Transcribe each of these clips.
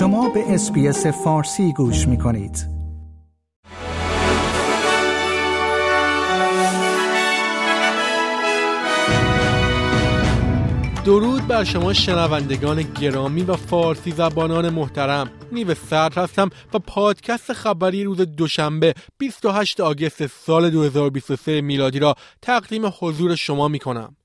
شما به اسپیس فارسی گوش می کنید. درود بر شما شنوندگان گرامی و فارسی زبانان محترم نیو سرد هستم و پادکست خبری روز دوشنبه 28 آگست سال 2023 میلادی را تقدیم حضور شما می کنم.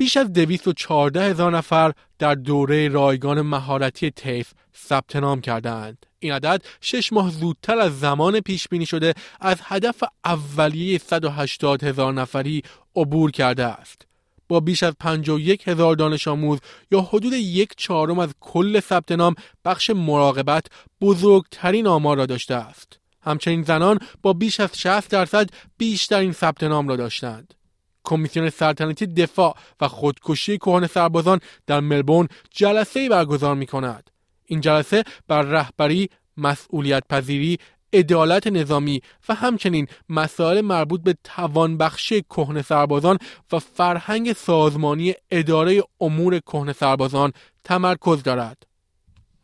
بیش از 214 هزار نفر در دوره رایگان مهارتی تیف ثبت نام کردند. این عدد شش ماه زودتر از زمان پیش بینی شده از هدف اولیه 180 هزار نفری عبور کرده است. با بیش از 51 هزار دانش آموز یا حدود یک چهارم از کل ثبت نام بخش مراقبت بزرگترین آمار را داشته است. همچنین زنان با بیش از 60 درصد بیشترین ثبت نام را داشتند. کمیسیون سلطنتی دفاع و خودکشی کهن سربازان در ملبورن جلسه برگزار می کند. این جلسه بر رهبری، مسئولیت پذیری، عدالت نظامی و همچنین مسائل مربوط به توانبخشی کهن سربازان و فرهنگ سازمانی اداره امور کهن سربازان تمرکز دارد.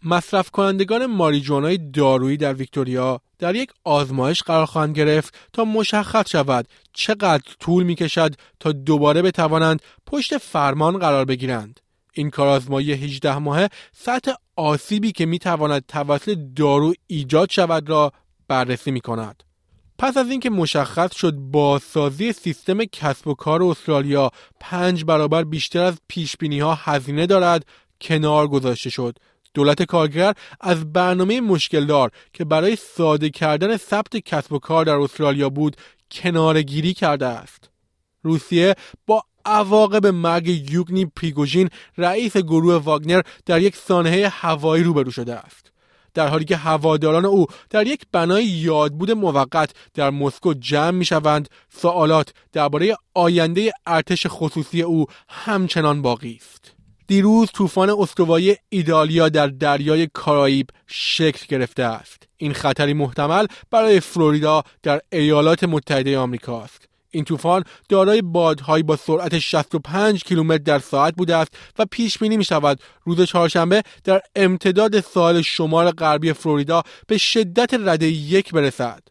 مصرف کنندگان ماریجوانای دارویی در ویکتوریا در یک آزمایش قرار خواهند گرفت تا مشخص شود چقدر طول می کشد تا دوباره بتوانند پشت فرمان قرار بگیرند. این کارآزمایی 18 ماهه سطح آسیبی که می تواند توسط دارو ایجاد شود را بررسی می کند. پس از اینکه مشخص شد بازسازی سیستم کسب و کار استرالیا پنج برابر بیشتر از پیش ها هزینه دارد کنار گذاشته شد دولت کارگر از برنامه مشکلدار که برای ساده کردن ثبت کسب و کار در استرالیا بود کنارگیری کرده است. روسیه با عواقب مرگ یوگنی پریگوژین رئیس گروه واگنر در یک سانحه هوایی روبرو شده است. در حالی که هواداران او در یک بنای یادبود موقت در مسکو جمع می شوند سوالات درباره آینده ارتش خصوصی او همچنان باقی است. دیروز طوفان استوایی ایدالیا در دریای کارائیب شکل گرفته است این خطری محتمل برای فلوریدا در ایالات متحده آمریکا است این طوفان دارای بادهایی با سرعت 65 کیلومتر در ساعت بوده است و پیش بینی می شود روز چهارشنبه در امتداد ساحل شمال غربی فلوریدا به شدت رده یک برسد.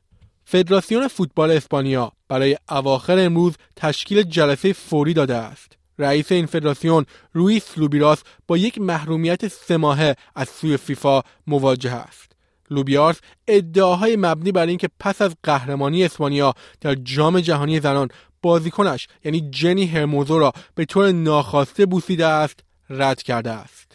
فدراسیون فوتبال اسپانیا برای اواخر امروز تشکیل جلسه فوری داده است. رئیس این فدراسیون رویس لوبیراس با یک محرومیت سه ماهه از سوی فیفا مواجه است. لوبیارس ادعاهای مبنی بر اینکه پس از قهرمانی اسپانیا در جام جهانی زنان بازیکنش یعنی جنی هرموزو را به طور ناخواسته بوسیده است رد کرده است.